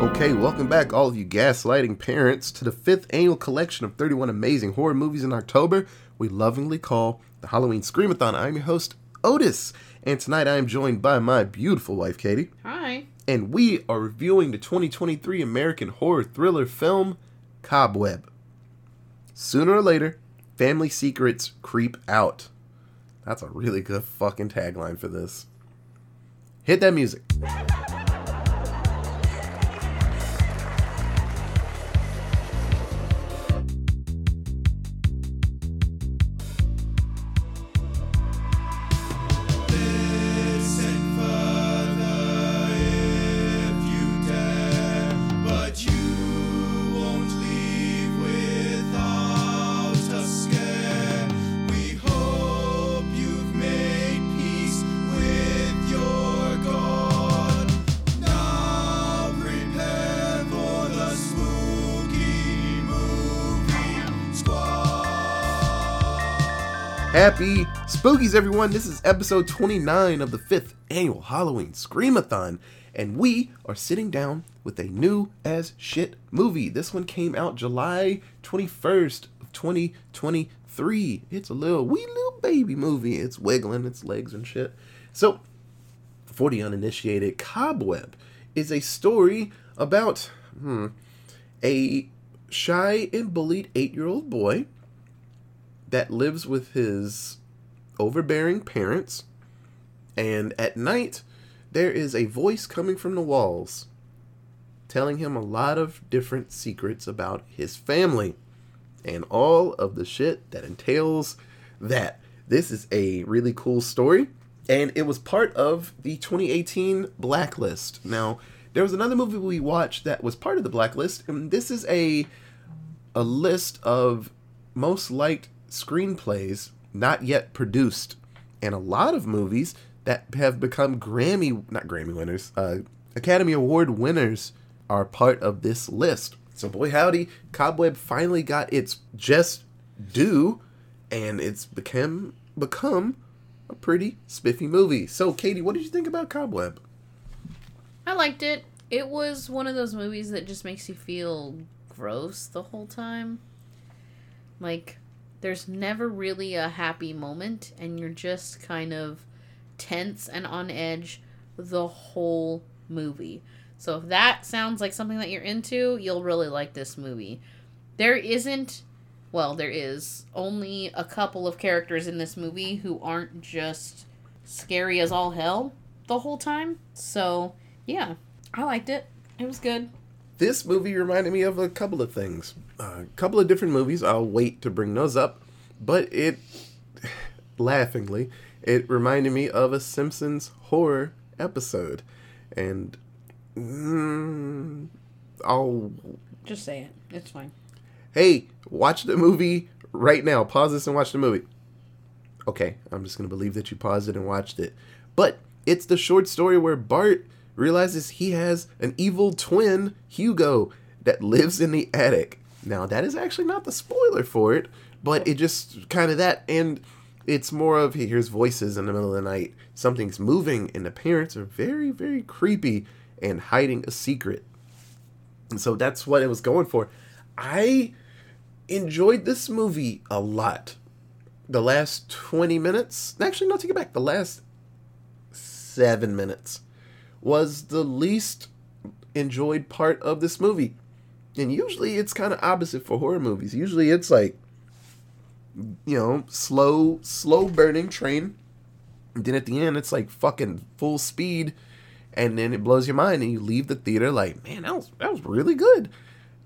Okay, welcome back, all of you gaslighting parents, to the fifth annual collection of 31 amazing horror movies in October we lovingly call the Halloween Screamathon. I'm your host, Otis, and tonight I am joined by my beautiful wife, Katie. Hi. And we are reviewing the 2023 American horror thriller film, Cobweb. Sooner or later, family secrets creep out. That's a really good fucking tagline for this. Hit that music. Spookies, everyone! This is episode 29 of the fifth annual Halloween Screamathon, and we are sitting down with a new as shit movie. This one came out July 21st of 2023. It's a little wee little baby movie. It's wiggling its legs and shit. So, for the uninitiated, Cobweb is a story about hmm, a shy and bullied eight year old boy that lives with his overbearing parents, and at night there is a voice coming from the walls telling him a lot of different secrets about his family and all of the shit that entails that. This is a really cool story, and it was part of the 2018 Blacklist. Now, there was another movie we watched that was part of the Blacklist, and this is a a list of most liked screenplays not yet produced, and a lot of movies that have become Grammy, not Grammy winners, uh, Academy Award winners are part of this list. So, boy, howdy, Cobweb finally got its just due, and it's become become a pretty spiffy movie. So, Katie, what did you think about Cobweb? I liked it. It was one of those movies that just makes you feel gross the whole time. Like, there's never really a happy moment and you're just kind of tense and on edge the whole movie. So if that sounds like something that you're into, you'll really like this movie. There isn't well, there is only a couple of characters in this movie who aren't just scary as all hell the whole time. So, yeah, I liked it. It was good. This movie reminded me of a couple of things a couple of different movies. I'll wait to bring those up. But it, laughingly, it reminded me of a Simpsons horror episode. And mm, I'll. Just say it. It's fine. Hey, watch the movie right now. Pause this and watch the movie. Okay, I'm just going to believe that you paused it and watched it. But it's the short story where Bart realizes he has an evil twin, Hugo, that lives in the attic. Now, that is actually not the spoiler for it, but it just kind of that. And it's more of he hears voices in the middle of the night, something's moving, and the parents are very, very creepy and hiding a secret. And so that's what it was going for. I enjoyed this movie a lot. The last 20 minutes, actually, no, take it back. The last seven minutes was the least enjoyed part of this movie. And usually it's kind of opposite for horror movies. Usually it's like, you know, slow, slow burning train. And then at the end, it's like fucking full speed. And then it blows your mind and you leave the theater like, man, that was, that was really good.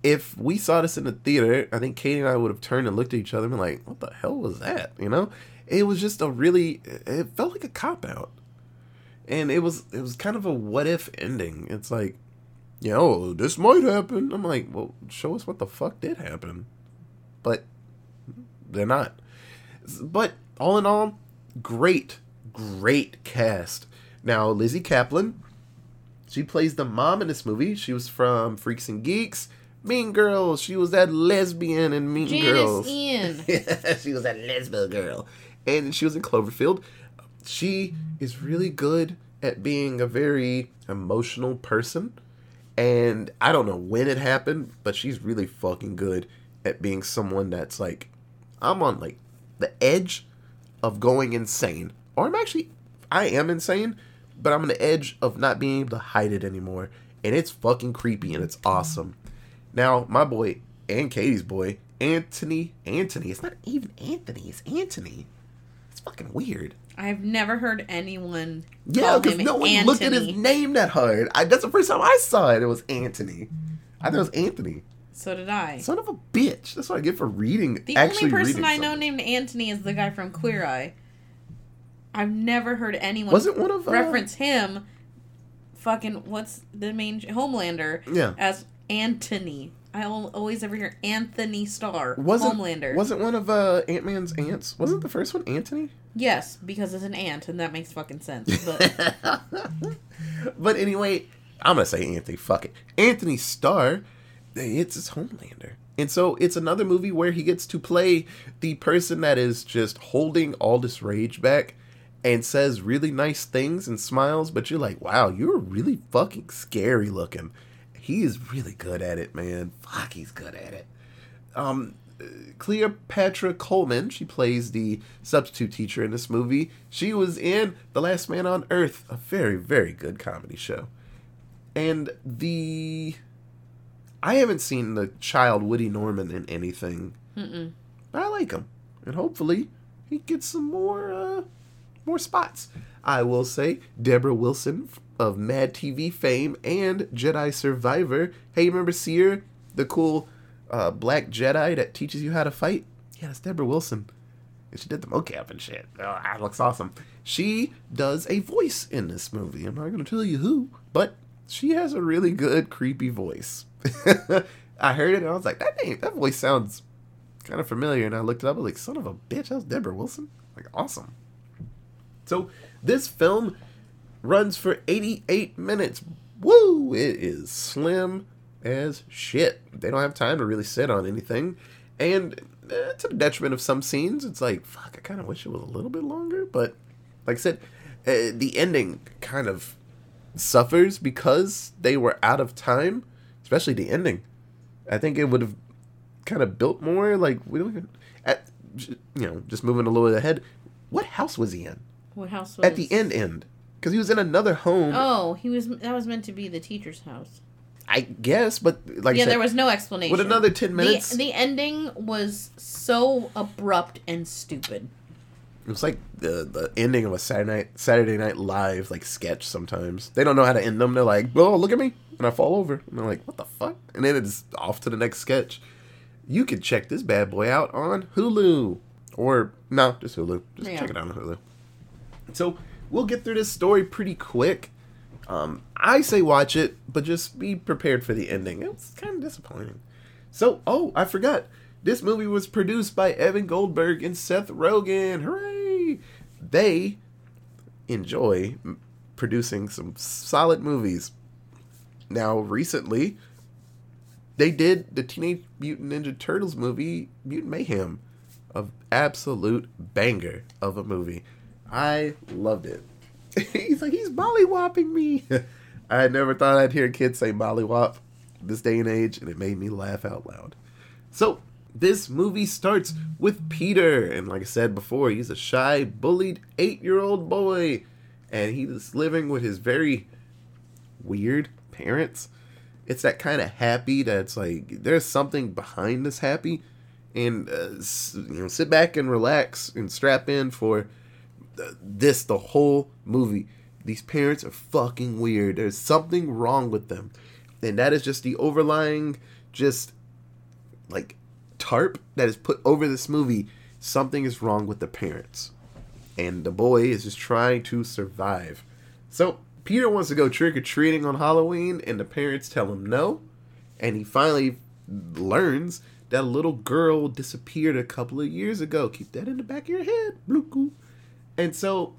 If we saw this in the theater, I think Katie and I would have turned and looked at each other and been like, what the hell was that? You know? It was just a really, it felt like a cop out. And it was, it was kind of a what if ending. It's like, you know, this might happen. I'm like, well, show us what the fuck did happen. But they're not. But all in all, great, great cast. Now, Lizzy Caplan, she plays the mom in this movie. She was from Freaks and Geeks, Mean Girls. She was that lesbian in Mean Janice Girls. Ian. she was that lesbian girl. And she was in Cloverfield. She is really good at being a very emotional person And I don't know when it happened, but she's really fucking good at being someone that's like, I'm on like the edge of going insane. Or I'm actually, I am insane, but I'm on the edge of not being able to hide it anymore. And it's fucking creepy and it's awesome. Now, my boy and Katie's boy, Anthony, Anthony, it's not even Anthony, it's Anthony. It's fucking weird. I've never heard anyone. Yeah, because no one Anthony. looked at his name that hard. I, that's the first time I saw it. It was Anthony. I thought it was Anthony. So did I. Son of a bitch. That's what I get for reading. The only person I know something. named Anthony is the guy from Queer Eye. I've never heard anyone Was it one of uh, reference him. Fucking what's the main Homelander Yeah. as Anthony. I always ever hear Anthony Starr. Wasn't Homelander. wasn't one of uh, Ant Man's ants? Wasn't the first one Anthony? yes, because it's an ant, and that makes fucking sense. But but anyway, I'm gonna say Anthony. Fuck it, Anthony Starr. It's his Homelander, and so it's another movie where he gets to play the person that is just holding all this rage back and says really nice things and smiles. But you're like, wow, you're really fucking scary looking. He is really good at it, man. Fuck, he's good at it. Um, Cleopatra Coleman, she plays the substitute teacher in this movie. She was in The Last Man on Earth, a very, very good comedy show. And the. I haven't seen the child Woody Norman in anything. Mm-mm. I like him. And hopefully he gets some more uh, more spots. I will say Deborah Wilson of Mad TV fame and Jedi Survivor. Hey, you remember Cere, the cool uh, black Jedi that teaches you how to fight? Yeah, that's Deborah Wilson. And she did the mocap and shit. Oh, that looks awesome. She does a voice in this movie. I'm not going to tell you who, but she has a really good, creepy voice. I heard it and I was like, that name, that voice sounds kind of familiar. And I looked it up. I was like, son of a bitch, that was Deborah Wilson. Like, awesome. So this film runs for 88 minutes. Woo! It is slim as shit. They don't have time to really sit on anything. And eh, to the detriment of some scenes, it's like, fuck, I kind of wish it was a little bit longer. But like I said, uh, the ending kind of suffers because they were out of time, especially the ending. I think it would have kind of built more. Like, we don't even, at, you know, just moving a little bit ahead. What house was he in? what house was At the end, end. Because he was in another home, Oh, he was. That was meant to be the teacher's house. I guess, but like I yeah, said, there was no explanation. with another 10 minutes, The, the ending was so abrupt and stupid. it was like the the ending of a Saturday night Saturday Night Live like sketch. Sometimes they don't know how to end them. They're like, "Oh, look at me," and I fall over, and they're like, "What the fuck?" And then it's off to the next sketch. You can check this bad boy out on Hulu, or no, just Hulu. Just Yeah. check it out on Hulu. So we'll get through this story pretty quick. Um, I say watch it, but just be prepared for the ending. It was kind of disappointing. So, oh, I forgot. This movie was produced by Evan Goldberg and Seth Rogen. Hooray! They enjoy producing some solid movies. Now, recently, they did the Teenage Mutant Ninja Turtles movie, Mutant Mayhem. Of absolute banger of a movie. I loved it. he's like, he's mollywopping me. I never thought I'd hear a kid say mollywop this day and age, and it made me laugh out loud. So, this movie starts with Peter, and like I said before, he's a shy, bullied eight year old boy, and he's living with his very weird parents. It's that kind of happy that's like, there's something behind this happy, and uh, you know, sit back and relax and strap in for this the whole movie. These parents are fucking weird. There's something wrong with them. And that is just the overlying just like tarp that is put over this movie. Something is wrong with the parents. And the boy is just trying to survive. So Peter wants to go trick or treating on Halloween, and the parents tell him no. And he finally learns that a little girl disappeared a couple of years ago. Keep that in the back of your head, Bluku. And so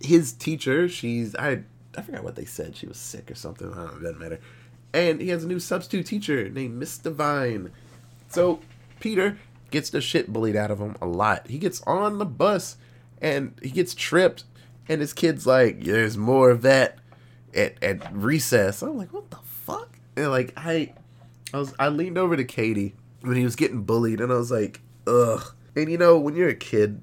his teacher, she's I I forgot what they said. She was sick or something. I don't know, it doesn't matter. And he has a new substitute teacher named Miss Divine. So Peter gets the shit bullied out of him a lot. He gets on the bus and he gets tripped, and his kid's like, "There's more of that." at, at recess. I'm like, what the fuck? And like I I was I leaned over to Katie when he was getting bullied and I was like, ugh. And you know, when you're a kid,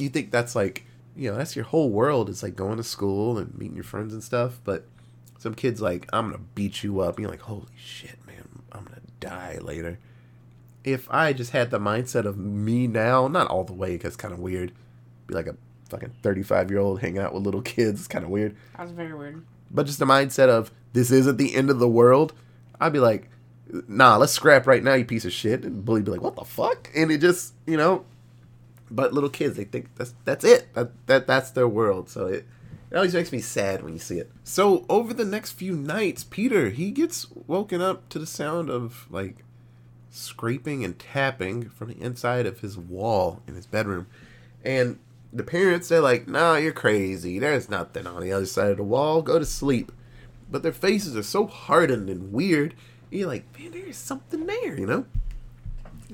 you think that's like you know, that's your whole world. It's like going to school and meeting your friends and stuff. But some kids like, I'm gonna beat you up. And you're like, holy shit, man, I'm gonna die later. If I just had the mindset of me now, not all the way, because kind of weird. Be like a fucking 35 year old hanging out with little kids. It's kind of weird. That was very weird. But just the mindset of this isn't the end of the world. I'd be like, nah, let's scrap right now, you piece of shit. And bully be like, what the fuck? And it just, you know, but little kids, they think that's that's it. That, that that's their world. So it it always makes me sad when you see it. So over the next few nights, Peter he gets woken up to the sound of like scraping and tapping from the inside of his wall in his bedroom, and the parents they're like, "Nah, you're crazy. There's nothing on the other side of the wall. Go to sleep." But their faces are so hardened and weird. You're like, man, there's something there, you know.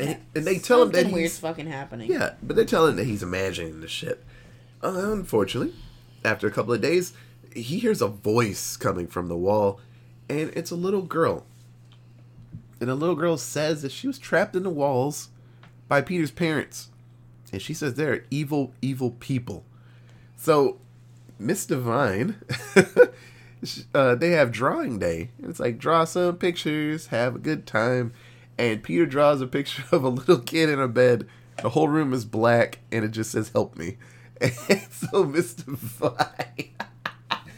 And, and they tell him that Something weird's fucking happening. yeah, but they tell him that he's imagining the shit. Uh, unfortunately, after a couple of days, he hears a voice coming from the wall, and it's a little girl. And the little girl says that she was trapped in the walls by Peter's parents. And she says they're evil, evil people. So, Miss Divine, uh, they have drawing day. It's like draw some pictures, have a good time. And Peter draws a picture of a little kid in a bed. The whole room is black, and it just says "Help me." And so Divine,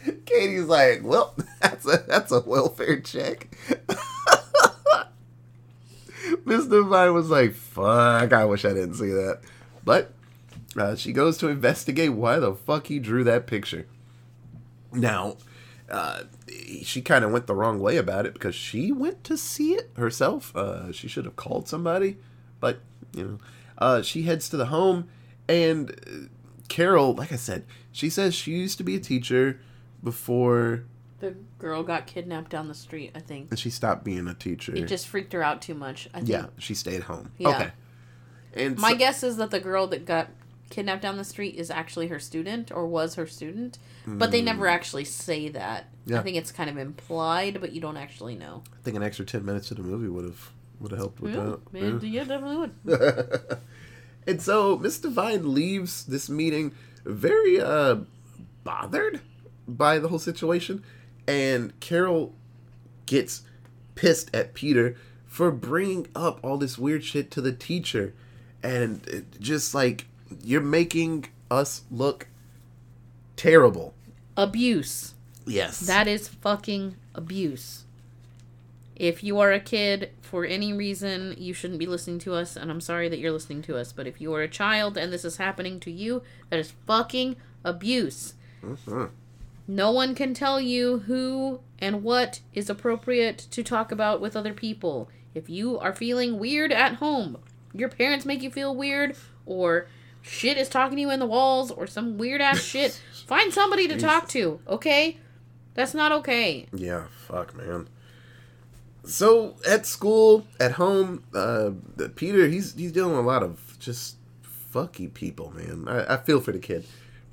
Katie's like, "Well, that's a that's a welfare check." Miss Divine was like, "Fuck, I wish I didn't see that," but uh, she goes to investigate why the fuck he drew that picture. Now, uh, she kind of went the wrong way about it because she went to see it herself. Uh, she should have called somebody, but you know, uh, she heads to the home, and uh, Carol, like I said, she says she used to be a teacher before, The girl got kidnapped down the street, I think. and she stopped being a teacher. It just freaked her out too much. I think. yeah, she stayed home. Yeah. Okay, and My so- guess is that the girl that got kidnapped down the street is actually her student or was her student, but they never actually say that. Hmm. Yeah. I think it's kind of implied, but you don't actually know. I think an extra ten minutes to the movie would have would have helped with Yeah, that. man, yeah, definitely would. and so Miss Divine leaves this meeting very uh bothered by the whole situation and Carol gets pissed at Peter for bringing up all this weird shit to the teacher and it just like you're making us look terrible. Abuse. Yes. That is fucking abuse. If you are a kid for any reason, you shouldn't be listening to us, and I'm sorry that you're listening to us. But if you are a child and this is happening to you, that is fucking abuse. Mhm. No one can tell you who and what is appropriate to talk about with other people. If you are feeling weird at home, your parents make you feel weird, or shit is talking to you in the walls, or some weird ass shit, find somebody to talk to, okay? That's not okay. Yeah, fuck, man. So at school, at home, uh, Peter he's he's dealing with a lot of just fucky people, man. I, I feel for the kid.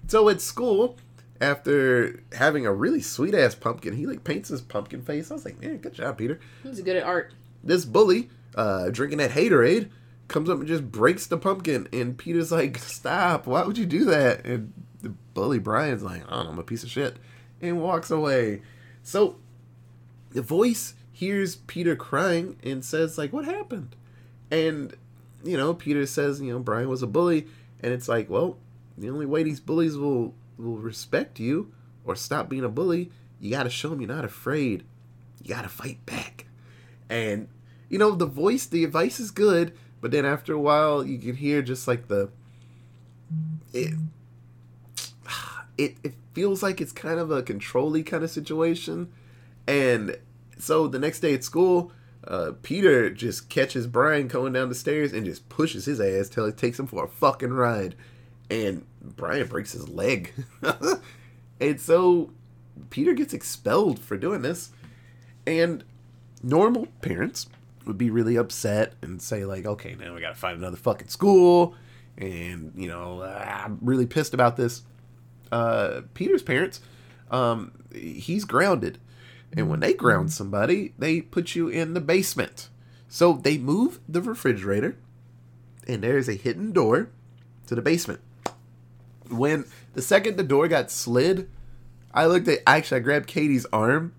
So at school, after having a really sweet ass pumpkin, he like paints his pumpkin face. I was like, man, good job, Peter. He's good at art. This bully, uh, drinking that haterade, comes up and just breaks the pumpkin, and Peter's like, stop! Why would you do that? And the bully Brian's like, I don't know, I'm a piece of shit, and walks away. So the voice hears Peter crying and says like, what happened? And you know, Peter says, you know, Brian was a bully, and it's like, well, the only way these bullies will will respect you or stop being a bully, you got to show them you're not afraid. You got to fight back. And you know, the voice, the advice is good, but then after a while, you can hear just like the it. It, it feels like it's kind of a controlly kind of situation, and so the next day at school, uh, Peter just catches Brian going down the stairs and just pushes his ass till it takes him for a fucking ride. And Brian breaks his leg. and so Peter gets expelled for doing this. And normal parents would be really upset and say, like, okay, now we gotta find another fucking school. And, you know, I'm really pissed about this. Uh, Peter's parents um, he's grounded. And when they ground somebody, they put you in the basement. So they move the refrigerator, and there's a hidden door to the basement. When the second the door got slid, I looked at actually I grabbed Katie's arm,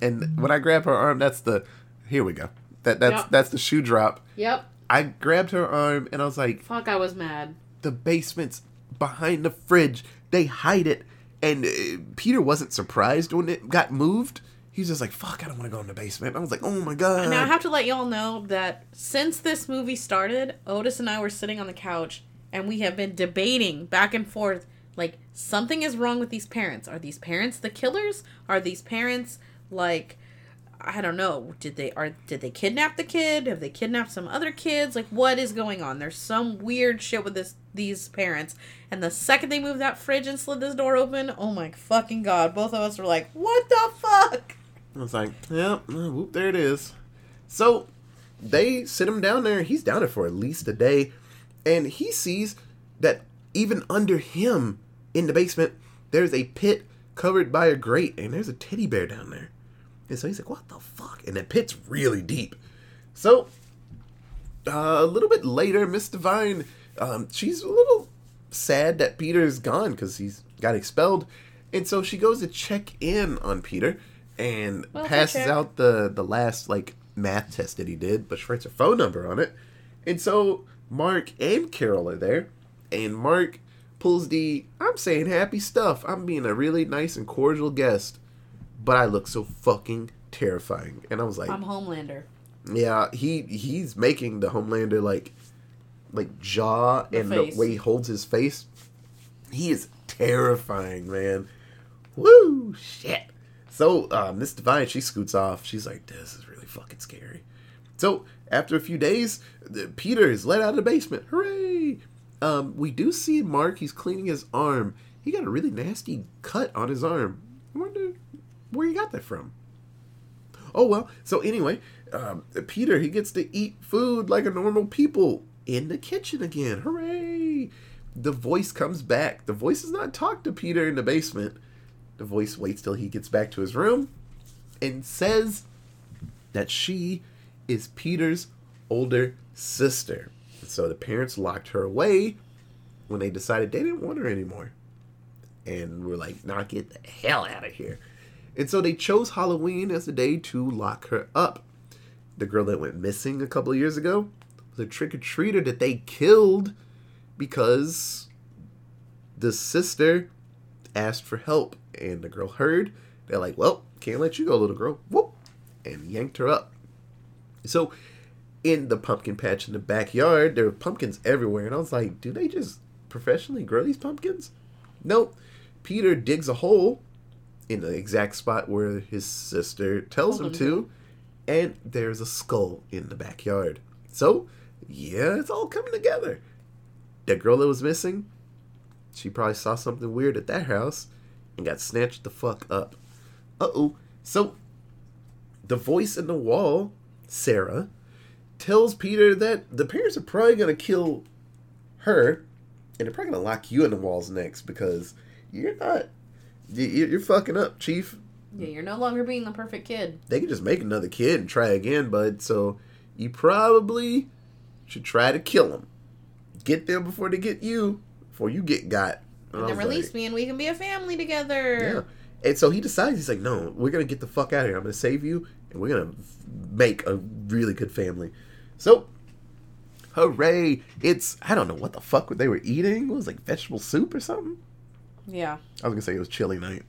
and when I grabbed her arm, that's the here we go. That that's Yep. that's the shoe drop. Yep. I grabbed her arm and I was like, Fuck, I was mad. the basement's behind the fridge. They hide it. And uh, Peter wasn't surprised when it got moved. He's just like, fuck, I don't want to go in the basement. I was like, oh my god. Now I have to let y'all know that since this movie started, Otis and I were sitting on the couch and we have been debating back and forth like something is wrong with these parents. Are these parents the killers? Are these parents like I don't know. Did they are did they kidnap the kid? Have they kidnapped some other kids? Like what is going on? There's some weird shit with this these parents. And the second they moved that fridge and slid this door open, oh my fucking god, both of us were like, "What the fuck?" I was like, yep, uh, whoop, there it is. So they sit him down there. He's down there for at least a day. And he sees that even under him in the basement, there's a pit covered by a grate. And there's a teddy bear down there. And so he's like, what the fuck? And the pit's really deep. So uh, a little bit later, Miss Divine, um, she's a little sad that Peter's gone because he's got expelled. And so she goes to check in on Peter and Well, passes out the, the last like math test that he did, but she writes her phone number on it. And so Mark and Carol are there, and Mark pulls the I'm saying happy stuff. I'm being a really nice and cordial guest, but I look so fucking terrifying. And I was like, I'm Homelander. yeah, he he's making the Homelander like like jaw The and face. the way he holds his face. He is terrifying, man. Woo shit. So uh, Miss Divine, she scoots off. She's like, "This is really fucking scary." So after a few days, the, Peter is let out of the basement. Hooray! Um, we do see Mark. He's cleaning his arm. He got a really nasty cut on his arm. I wonder where you got that from. Oh well. So anyway, um, Peter he gets to eat food like a normal people in the kitchen again. Hooray! The voice comes back. The voice does not talk to Peter in the basement. The voice waits till he gets back to his room and says that she is Peter's older sister. So the parents locked her away when they decided they didn't want her anymore. And we're like, nah, get the hell out of here. And so they chose Halloween as the day to lock her up. The girl that went missing a couple years ago was a trick or treater that they killed because the sister asked for help. And the girl heard. They're like, well, can't let you go, little girl. Whoop. And yanked her up. So in the pumpkin patch in the backyard, there were pumpkins everywhere. And I was like, do they just professionally grow these pumpkins? Nope. Peter digs a hole in the exact spot where his sister tells him to, and there's a skull in the backyard. So, yeah, it's all coming together. That girl that was missing, she probably saw something weird at that house and got snatched the fuck up. Uh oh. So, the voice in the wall, Sarah, tells Peter that the parents are probably going to kill her and they're probably going to lock you in the walls next because you're not. You- You're fucking up, Chief. Yeah, you're no longer being the perfect kid. They can just make another kid and try again, bud. So you probably should try to kill them. Get them before they get you, before you get got. And I then release like, me and we can be a family together. Yeah. And so he decides, he's like, no, we're going to get the fuck out of here. I'm going to save you, and we're going to make a really good family. So, hooray. It's, I don't know what the fuck they were eating. It was like vegetable soup or something. Yeah. I was going to say it was chili night.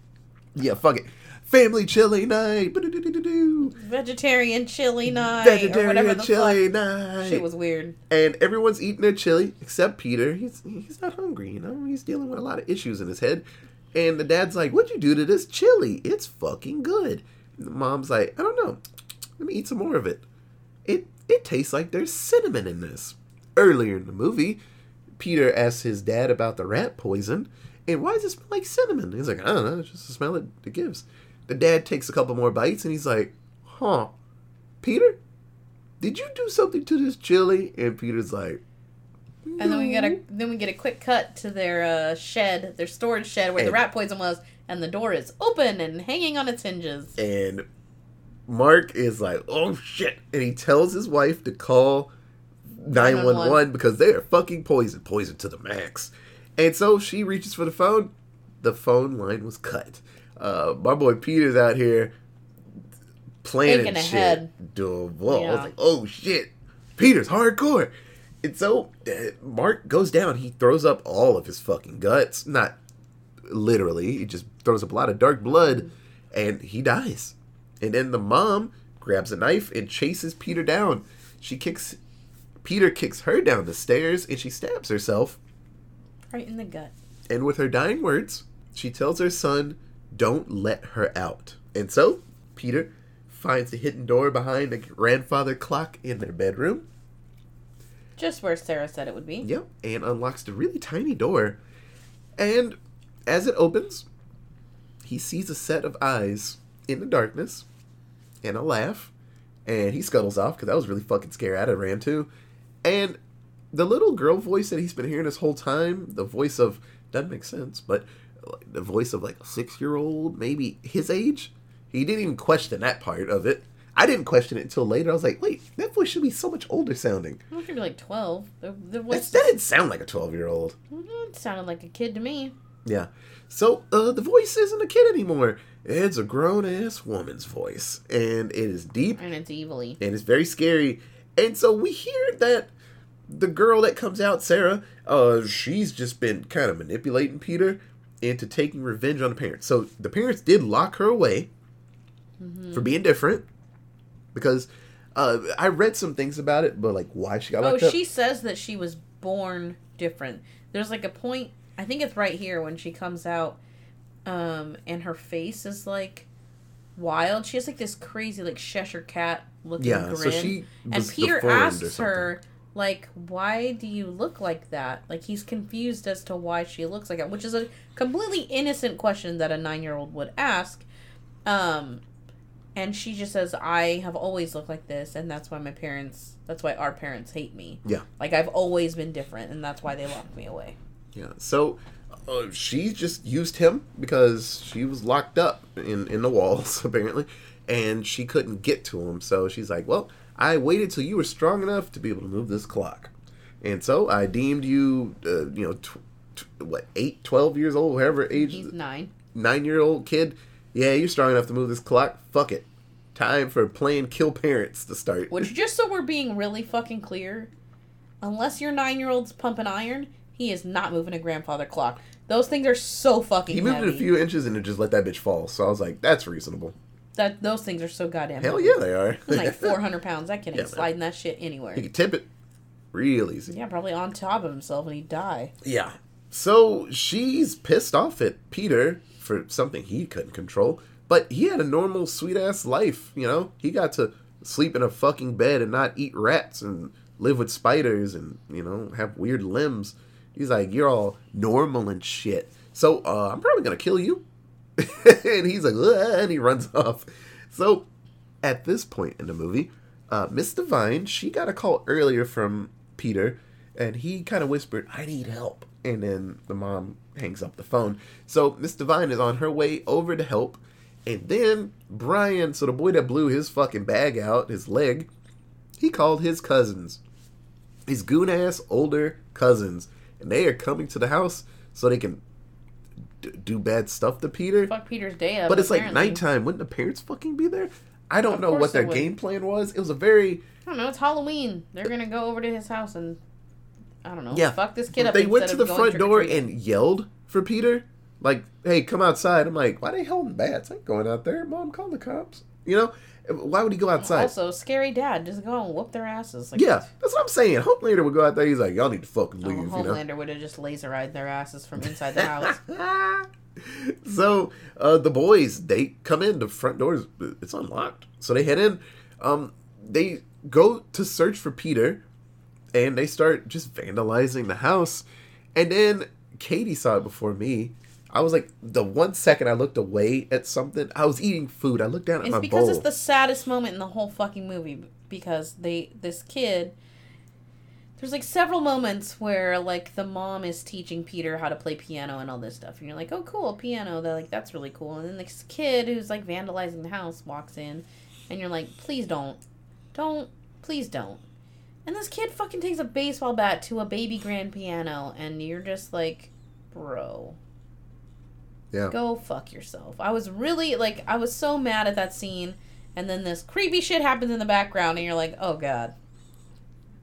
Yeah, fuck it. Family chili night. Ba-do-do-do-do-do. Vegetarian chili night. or whatever Vegetarian the chili fuck. night. Shit was weird. and everyone's eating their chili except Peter. He's he's not hungry, you know. He's dealing with a lot of issues in his head. And the dad's like, "What'd you do to this chili? It's fucking good." And the mom's like, "I don't know. Let me eat some more of it. It it tastes like there's cinnamon in this." Earlier in the movie, Peter asks his dad about the rat poison, and why does it smell like cinnamon? He's like, "I don't know. It's just the smell it, it gives." The dad takes a couple more bites, and he's like, "Huh, Peter." did you do something to this chili? And Peter's like, And then we get a then we get a quick cut to their uh, shed, their storage shed where the rat poison was, and the door is open and hanging on its hinges. and Mark is like, "Oh shit!" and he tells his wife to call nine one one because they are fucking poison, poison to the max. And so she reaches for the phone. The phone line was cut. Uh, my boy Peter's out here planning shit. ahead. Duh, whoa. I was like, "Oh shit!" Peter's hardcore. And so uh, Mark goes down. He throws up all of his fucking guts. Not literally. He just throws up a lot of dark blood, and he dies. And then the mom grabs a knife and chases Peter down. She kicks Peter kicks her down the stairs and she stabs herself. Right in the gut. And with her dying words, she tells her son, "Don't let her out." And so Peter finds the hidden door behind the grandfather clock in their bedroom. Just where Sarah said it would be. Yep, and unlocks the really tiny door. And as it opens, he sees a set of eyes in the darkness and a laugh. And he scuttles off because that was really fucking scary. I'd have ran too. And the little girl voice that he's been hearing this whole time, the voice of, doesn't make sense, but the voice of like a six year old, maybe his age. He didn't even question that part of it. I didn't question it until later. I was like, wait, that voice should be so much older sounding. I think be like twelve. The the voice that didn't sound like a 12 year old. it sounded like a kid to me. Yeah. So uh, the voice isn't a kid anymore. It's a grown ass woman's voice. And it is deep And it's evilly. and it's very scary. And so we hear that the girl that comes out, Sarah, uh, she's just been kind of manipulating Peter into taking revenge on the parents. So the parents did lock her away for being different. Because uh, I read some things about it, but like why she got Oh, locked up. she says that she was born different. There's like a point. I think it's right here when she comes out, um, and her face is like wild. She has like this crazy like Cheshire cat looking yeah, grin. so she and Peter asks her like, "Why do you look like that?" Like he's confused as to why she looks like that, which is a completely innocent question that a nine year old would ask. Um, and she just says, "I have always looked like this, and that's why my parents. That's why our parents hate me. Yeah. like I've always been different, and that's why they locked me away." Yeah. So uh, she just used him because she was locked up in in the walls apparently, and she couldn't get to him. So she's like, "Well, I waited till you were strong enough to be able to move this clock, and so I deemed you, uh, you know, tw- tw- what eight, 12 years old, whatever age, He's nine. nine year old kid. Yeah, you're strong enough to move this clock. Fuck it." Time for playing kill parents to start. Which, just so we're being really fucking clear, unless your nine year old's pumping iron, he is not moving a grandfather clock. Those things are so fucking he moved heavy. it a few inches and it just let that bitch fall. So I was like, "That's reasonable." That those things are so goddamn. Hell heavy. yeah, they are. like four hundred pounds. That kid ain't Yeah, sliding that shit anywhere. He could tip it real easy. Yeah, probably on top of himself and he'd die. Yeah. So she's pissed off at Peter for something he couldn't control, but he had a normal sweet ass life, you know? He got to sleep in a fucking bed and not eat rats and live with spiders and, you know, have weird limbs. He's like, You're all normal and shit. So uh, I'm probably gonna kill you. and he's like, and he runs off. So at this point in the movie, uh, Miss Divine, she got a call earlier from Peter, and he kind of whispered, I need help. And then the mom hangs up the phone. So Miss Divine is on her way over to help. And then Brian, so the boy that blew his fucking bag out, his leg, he called his cousins. His goon ass older cousins. And they are coming to the house so they can d- do bad stuff to Peter. Fuck Peter's day up. But it's like nighttime. Wouldn't the parents fucking be there? I don't Of know what their game plan was. It was a very I don't know. It's Halloween. They're gonna go over to his house and I don't know. yeah. Fuck this kid up. They went to the front door and yelled for Peter, like, "Hey, come outside!" I'm like, "Why they holding bats? I ain't going out there. Mom, call the cops." You know, why would he go outside? Also, scary dad. Just go and whoop their asses. Like, yeah, that's what I'm saying. Homelander would go out there. He's like, "Y'all need to fucking Oh, leave." you know. Homelander would have just laser eyed their asses from inside the house. so uh, the boys they come in the front doors it's unlocked so they head in um, they go to search for peter and they start just vandalizing the house and then katie saw it before me i was like the one second i looked away at something i was eating food i looked down at It's my because bowl it's the saddest moment in the whole fucking movie because they this kid there's like several moments where like the mom is teaching Peter how to play piano and all this stuff, and you're like, oh cool, piano. They're like, that's really cool. And then this kid who's like vandalizing the house walks in, and you're like, please don't, don't, please don't. And this kid fucking takes a baseball bat to a baby grand piano, and you're just like, bro. Yeah. Go fuck yourself. I was really like I was so mad at that scene and then this creepy shit happens in the background and you're like, "Oh god."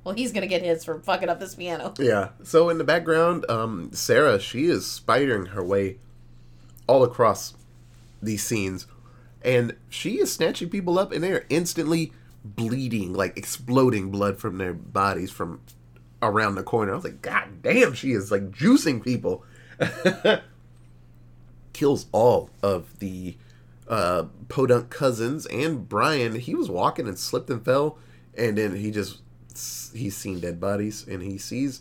Well, he's going to get his for fucking up this piano. Yeah. So in the background, um, Sarah, she is spidering her way all across these scenes. And she is snatching people up and they're instantly bleeding, like exploding blood from their bodies from around the corner. I was like, God damn, she is like juicing people. Kills all of the uh, Podunk cousins and Brian. He was walking and slipped and fell, and then he just he's seen dead bodies and he sees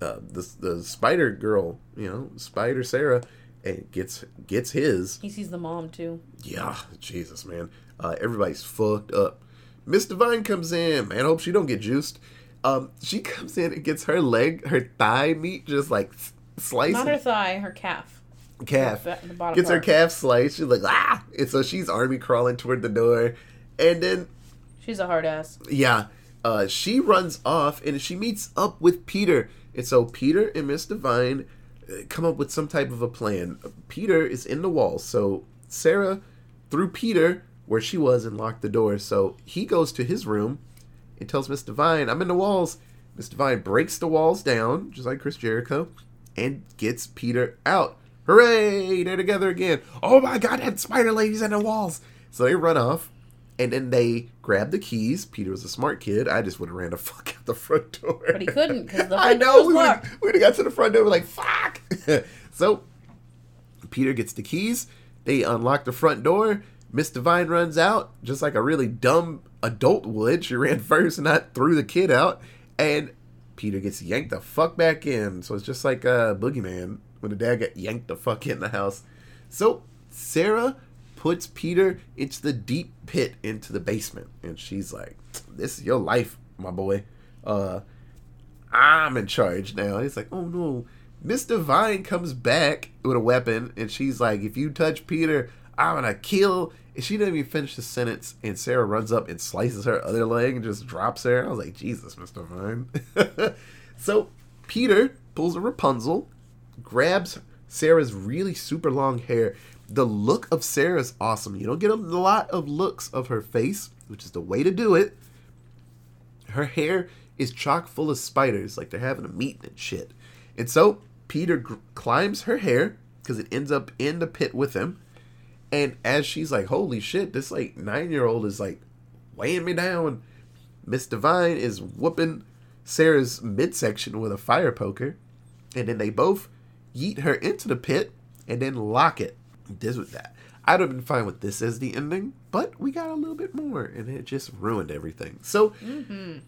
uh, the the spider girl, you know, Spider Sarah, and gets gets his. He sees the mom too. Yeah, Jesus, man. Uh, everybody's fucked up. Miss Divine comes in. Man, I hope she don't get juiced. Um, she comes in and gets her leg, her thigh meat, just like sliced. Not her thigh, her calf. Calf The- the bottom gets her calf sliced. She's like ah, and so she's army crawling toward the door, and then She's a hard ass. yeah, uh, she runs off and she meets up with Peter. And so Peter and Miss Divine uh, come up with some type of a plan. Peter is in the wall, so Sarah threw Peter where she was and locked the door. So he goes to his room and tells Miss Divine, I'm in the walls. Miss Divine breaks the walls down, just like Chris Jericho, and gets Peter out. Hooray! They're together again. Oh my god, that spider lady's in the walls. So they run off, and then they grab the keys. Peter was a smart kid. I just would have ran the fuck out the front door. But he couldn't because the I know. We would have got to the front door. We're like, fuck. so Peter gets the keys. They unlock the front door. Miss Divine runs out, just like a really dumb adult would. She ran first and not threw the kid out. And Peter gets yanked the fuck back in. So it's just like uh, Boogeyman when the dad got yanked the fuck in the house. So Sarah puts Peter into the deep pit into the basement. And she's like, This is your life, my boy. Uh, I'm in charge now. And it's like, oh no. Miss Divine comes back with a weapon, and she's like, if you touch Peter, I'm gonna kill. And she didn't even finish the sentence, and Sarah runs up and slices her other leg and just drops her. I was like, Jesus, Miss Divine. so Peter pulls a Rapunzel, grabs Sarah's really super long hair. The look of Sarah's awesome. You don't get a lot of looks of her face, which is the way to do it her hair is chock full of spiders, like they're having a meeting and shit. And so Peter climbs her hair because it ends up in the pit with him. And as she's like, "Holy shit, this like nine year old is like weighing me down," Miss Divine is whooping Sarah's midsection with a fire poker, and then they both yeet her into the pit and then lock it. This was that. I'd have been fine with this as the ending, but we got a little bit more, and it just ruined everything. So, mm-hmm.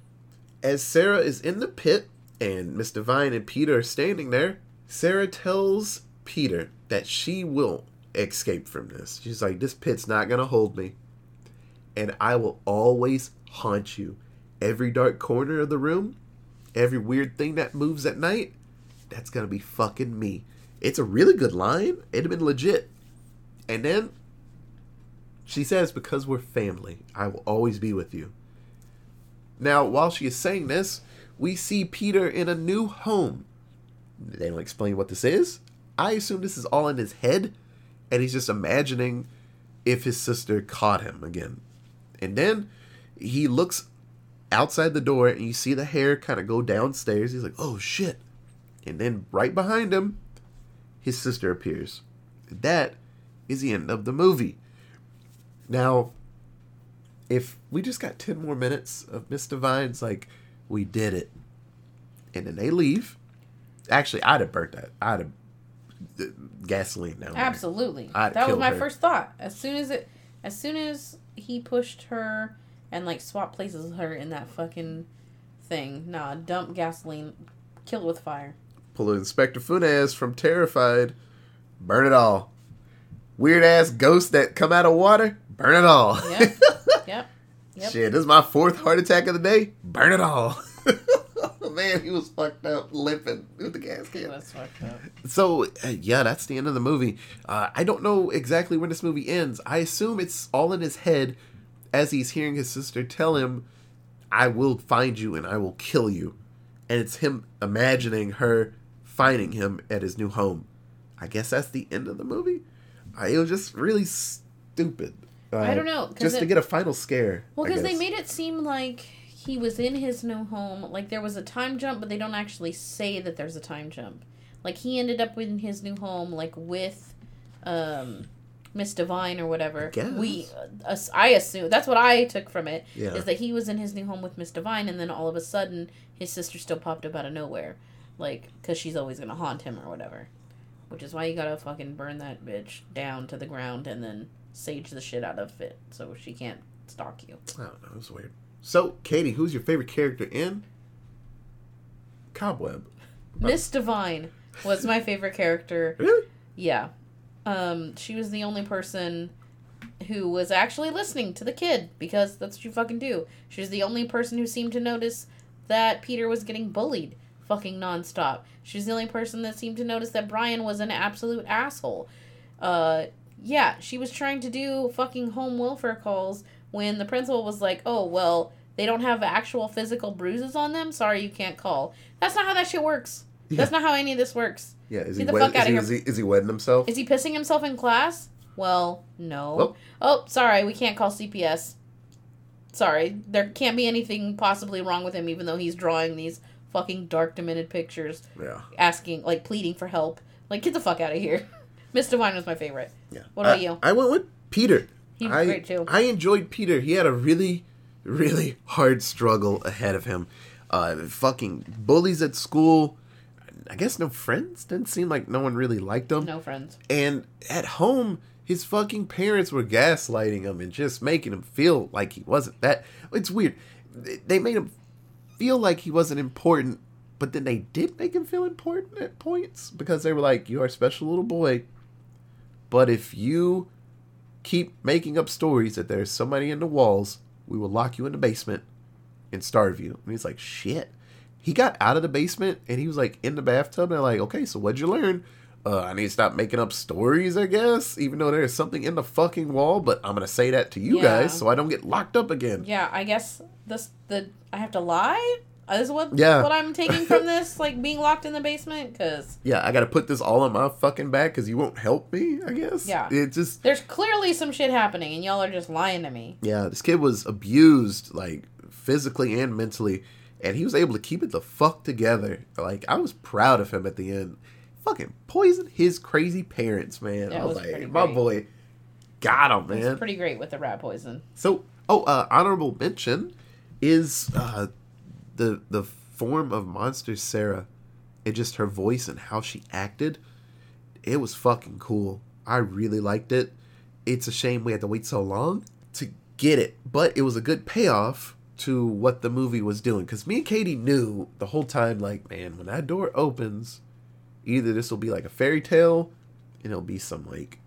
as Sarah is in the pit and Miss Divine and Peter are standing there, Sarah tells Peter that she will escape from this. She's like, This pit's not going to hold me, and I will always haunt you. Every dark corner of the room, every weird thing that moves at night, that's to be fucking me. It's a really good line. It'd have been legit. And then she says, Because we're family, I will always be with you. Now, while she is saying this, we see Peter in a new home. They don't explain what this is. I assume this is all in his head, and he's just imagining if his sister caught him again. And then he looks outside the door, and you see the hair kind of go downstairs. He's like, oh shit. And then right behind him, his sister appears. That is the end of the movie. Now, if we just got 10 more minutes of Miss Divine's like, we did it. And then they leave. Actually, I'd have burnt that. I'd have uh, gasoline now. Absolutely. That was my her. first thought. As soon as it, as soon as he pushed her and like swapped places with her in that fucking thing, nah, dump gasoline, kill it with fire. Pull Inspector Funes from Terrified. Burn it all. Weird ass ghosts that come out of water. Burn it all. Yep. yep. Yep. Shit, this is my fourth heart attack of the day. Burn it all. man, he was fucked up, limping with the gas can. That's fucked up. So uh, yeah, that's the end of the movie. Uh, I don't know exactly when this movie ends. I assume it's all in his head as he's hearing his sister tell him, "I will find you and I will kill you," and it's him imagining her finding him at his new home. I guess that's the end of the movie. Uh, it was just really stupid. Uh, I don't know. Just to get a final scare. Well, because they made it seem like he was in his new home. Like there was a time jump, but they don't actually say that there's a time jump. Like he ended up in his new home, like with um, Miss Divine or whatever. Guess. We, uh, us- I assume that's what I took from it Yeah. is that he was in his new home with Miss Divine, and then all of a sudden his sister still popped up out of nowhere, like because she's always gonna haunt him or whatever. Which is why you gotta fucking burn that bitch down to the ground and then sage the shit out of it so she can't stalk you. I don't know. It was weird. So, Katie, who's your favorite character in Cobweb? Miss Divine was my favorite character. Really? Yeah. Um, she was the only person who was actually listening to the kid because that's what you fucking do. She was the only person who seemed to notice that Peter was getting bullied fucking nonstop. She was the only person that seemed to notice that Brian was an absolute asshole. Uh, yeah, she was trying to do fucking home welfare calls when the principal was like, oh, well, they don't have actual physical bruises on them. Sorry, you can't call. That's not how that shit works. That's not how any of this works. Yeah, is Get he, wed- fuck is, he, is, he, is he wedding himself? Is he pissing himself in class? Well, no. Oh. Oh, sorry, we can't call CPS. Sorry, there can't be anything possibly wrong with him, even though he's drawing these fucking dark, demented pictures, yeah. asking, like, pleading for help. Like, get the fuck out of here. Miss Divine was my favorite. Yeah. What about I, you? I went with Peter. He was I, great, too. I enjoyed Peter. He had a really, really hard struggle ahead of him. Uh, fucking bullies at school. I guess no friends. Didn't seem like no one really liked him. No friends. And at home, his fucking parents were gaslighting him and just making him feel like he wasn't that. It's weird. They- They made him feel like he wasn't important, but then they did make him feel important at points because they were like, "You are a special little boy, but if you keep making up stories that there's somebody in the walls, we will lock you in the basement and starve you." And he's like, "Shit." He got out of the basement and he was like in the bathtub. And they're like, "Okay, so what'd you learn?" Uh, I need to stop making up stories, I guess, even though there's something in the fucking wall. But I'm gonna say that to you Yeah. guys so I don't get locked up again. Yeah, I guess this the I have to lie. Is what Yeah. what I'm taking from this, like being locked in the basement, because Yeah, I gotta put this all on my fucking back because you won't help me. I guess. Yeah. It just there's clearly some shit happening, and y'all are just lying to me. yeah, this kid was abused like physically and mentally, and he was able to keep it the fuck together. Like I was proud of him at the end. Fucking poison his crazy parents, man. That I was, was like, my great. boy got him, man. pretty great with the rat poison. So, oh, uh, honorable mention is uh, the the form of Monster Sarah, and just her voice and how she acted. It was fucking cool. I really liked it. It's a shame we had to wait so long to get it, but it was a good payoff to what the movie was doing. Because me and Katie knew the whole time, like, man, when that door opens, either this will be like a fairy tale, and it'll be some like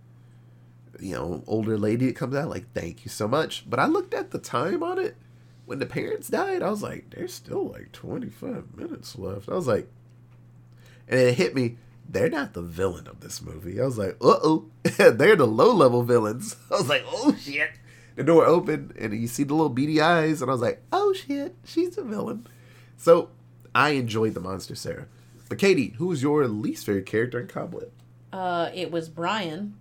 you know, older lady that comes out, like, thank you so much. But I looked at the time on it when the parents died. I was like, there's still like 25 minutes left. I was like, and it hit me, they're not the villain of this movie. I was like, uh oh, they're the low level villains. I was like, oh shit. The door opened and you see the little beady eyes, and I was like, oh shit, she's a villain. So I enjoyed the monster, Sarah. But Katie, who was your least favorite character in Cobweb? Uh, it was Brian,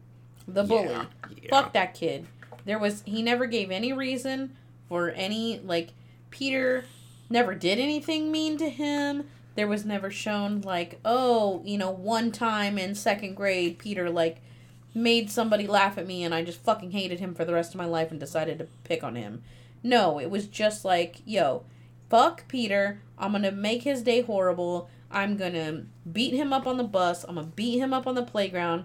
the bully. Yeah, yeah. Fuck that kid. There was he never gave any reason for any like Peter never did anything mean to him. There was never shown like, oh, you know, one time in second grade Peter like made somebody laugh at me and I just fucking hated him for the rest of my life and decided to pick on him. No, it was just like, yo, fuck Peter. I'm gonna make his day horrible. I'm gonna beat him up on the bus. I'm gonna beat him up on the playground.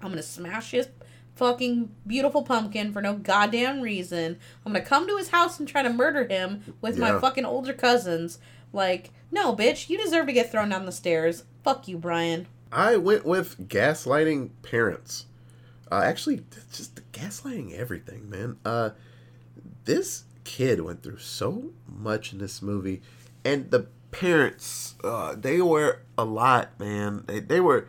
I'm gonna smash his fucking beautiful pumpkin for no goddamn reason. I'm gonna come to his house and try to murder him with my fucking older cousins. Like, no, bitch, you deserve to get thrown down the stairs. Fuck you, Brian. I went with gaslighting parents. Uh, actually, just gaslighting everything, man. Uh, this kid went through so much in this movie, and the parents, uh, they were a lot, man. They, they were.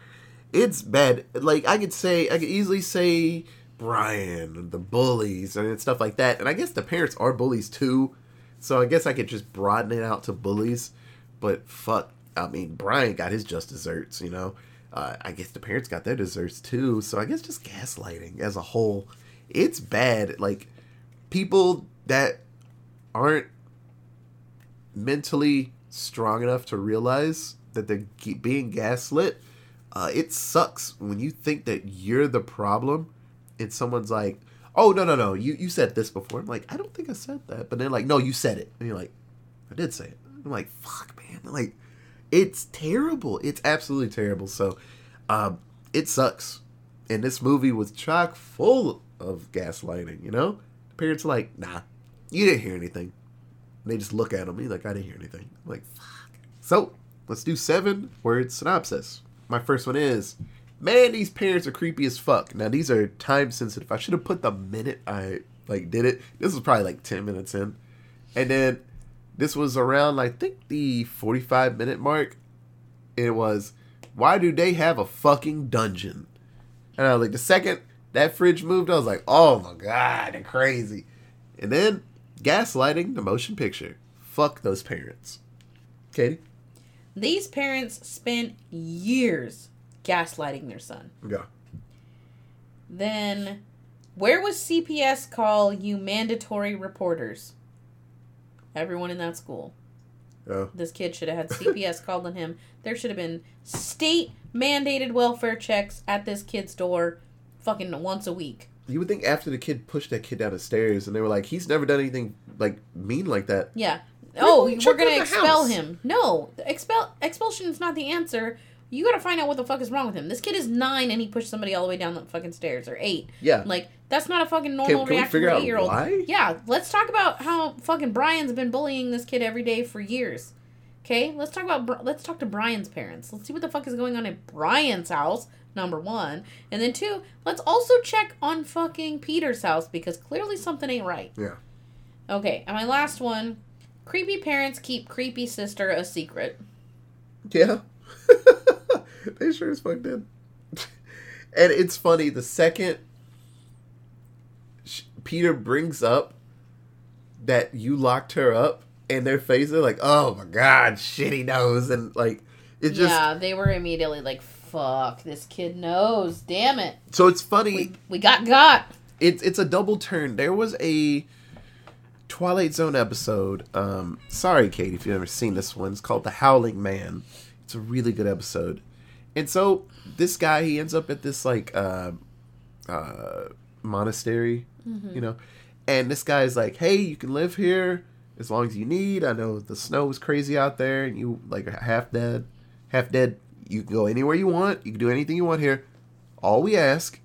It's bad. Like I could say, I could easily say Brian, the bullies, and stuff like that. And I guess the parents are bullies too. So I guess I could just broaden it out to bullies. But fuck, I mean, Brian got his just desserts, you know. Uh, I guess the parents got their desserts too. So I guess just gaslighting as a whole, it's bad. Like people that aren't mentally strong enough to realize that they're being gaslit, uh, it sucks when you think that you're the problem and someone's like, oh, no, no, no, you, you said this before. I'm like, I don't think I said that. But they're like, no, you said it. And you're like, I did say it. I'm like, fuck, man. Like, it's terrible. It's absolutely terrible. So, um, it sucks. And this movie was chock full of gaslighting, you know? Parents are like, nah, you didn't hear anything. They just look at me like, I didn't hear anything. I'm like, fuck. So, let's do seven word synopsis. My first one is, man, these parents are creepy as fuck. Now, these are time sensitive. I should have put the minute I, like, did it. This was probably, like, 10 minutes in. And then this was around, I think, the 45 minute mark. It was, why do they have a fucking dungeon? And I was like, the second that fridge moved, I was like, oh my god, they're crazy. And then gaslighting the motion picture. Fuck those parents. Katie? These parents spent years gaslighting their son. Yeah. Then, where was CPS call you mandatory reporters? Everyone in that school. Oh. This kid should have had CPS called on him. There should have been state mandated welfare checks at this kid's door fucking once a week. You would think after the kid pushed that kid down the stairs and they were like, he's never done anything like mean like that. Yeah. Oh, we we're gonna expel house. him. No, expel expulsion is not the answer. You gotta find out what the fuck is wrong with him. This kid is nine and he pushed somebody all the way down the fucking stairs, or eight. Yeah. Like that's not a fucking normal can we reaction for an eight year old. Yeah, let's talk about how fucking Brian's been bullying this kid every day for years. Okay, let's talk about let's talk to Brian's parents. Let's see what the fuck is going on in Brian's house. Number one, and then two, let's also check on fucking Peter's house because clearly something ain't right. Yeah. Okay, and my last one, creepy parents keep creepy sister a secret. Yeah. they sure as fuck did. and it's funny, the second sh- Peter brings up that you locked her up, and their faces are like, oh my god, shit, he knows. And like, it just. yeah, they were immediately like, "Fuck, this kid knows." Damn it, So it's funny. we, we got got. it's it's a double turn. There was a Twilight Zone episode. Um, sorry, Kate, if you've never seen this one. It's called The Howling Man. It's a really good episode. And so this guy, he ends up at this like uh, uh, monastery, you know, and this guy's like, "Hey, you can live here as long as you need. I know the snow is crazy out there, and you like half dead, half dead. You can go anywhere you want. You can do anything you want here. All we ask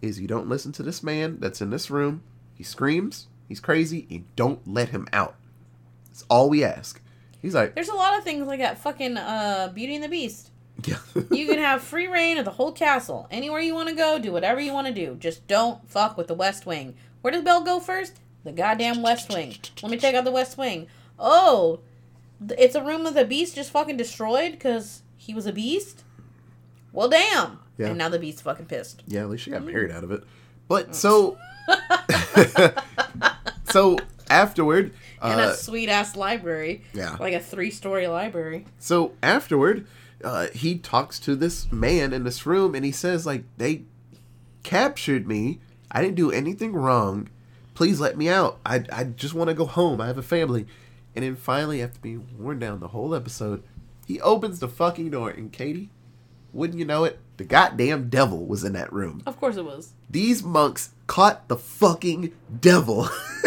is you don't listen to this man that's in this room. He screams. He's crazy. You don't let him out. That's all we ask. He's like, There's a lot of things like that. Fucking uh, Beauty and the Beast. yeah. You can have free reign of the whole castle. Anywhere you want to go, do whatever you want to do. Just don't fuck with the West Wing. Where does Belle go first? The goddamn West Wing. Let me check out the West Wing. Oh, it's a room that the Beast just fucking destroyed because he was a beast. Well, damn. Yeah. And now the Beast's fucking pissed. Yeah, at least she got married out of it. But so, so afterward, uh, a sweet ass library. yeah. Like a three story library. So afterward, uh, he talks to this man in this room, and he says, like, they captured me. I didn't do anything wrong. Please let me out. I I just want to go home. I have a family. And then finally, after being worn down the whole episode, he opens the fucking door, and Katie, wouldn't you know it, the goddamn devil was in that room. Of course it was. These monks caught the fucking devil.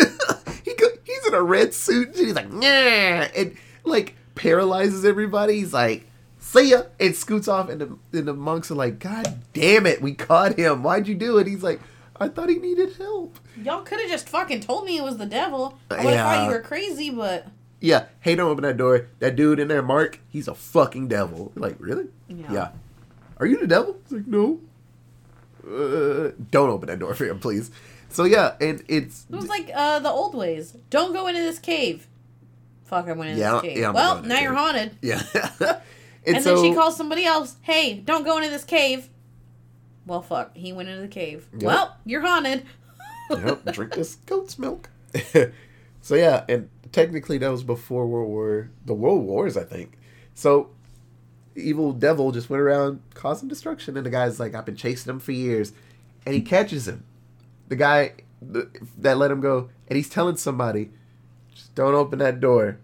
he go, he's in a red suit and he's like, yeah, and like paralyzes everybody. He's like, see ya, and scoots off. And the, and the monks are like, God damn it, we caught him. Why'd you do it? He's like, I thought he needed help. Y'all could have just fucking told me it was the devil. I would have thought you were crazy, but Yeah, hey, don't open that door. That dude in there, Mark, he's a fucking devil. Like, really? Yeah. Are you the devil? He's like, no. Uh, don't open that door for him, please. So yeah, and it's it was like uh, the old ways. Don't go into this cave. fuck, I went in Yeah, this cave. yeah, I'm well, now you're haunted. Yeah. And, then she calls somebody else, hey, don't go into this cave. Well, fuck, he went into the cave. Yep. Well, you're haunted. yep, drink this goat's milk. so yeah, and technically that was before World War the World Wars, I think. So evil devil just went around causing destruction, and the guy's like, "I've been chasing him for years," and he catches him. The guy th- that let him go, and he's telling somebody, "Just don't open that door.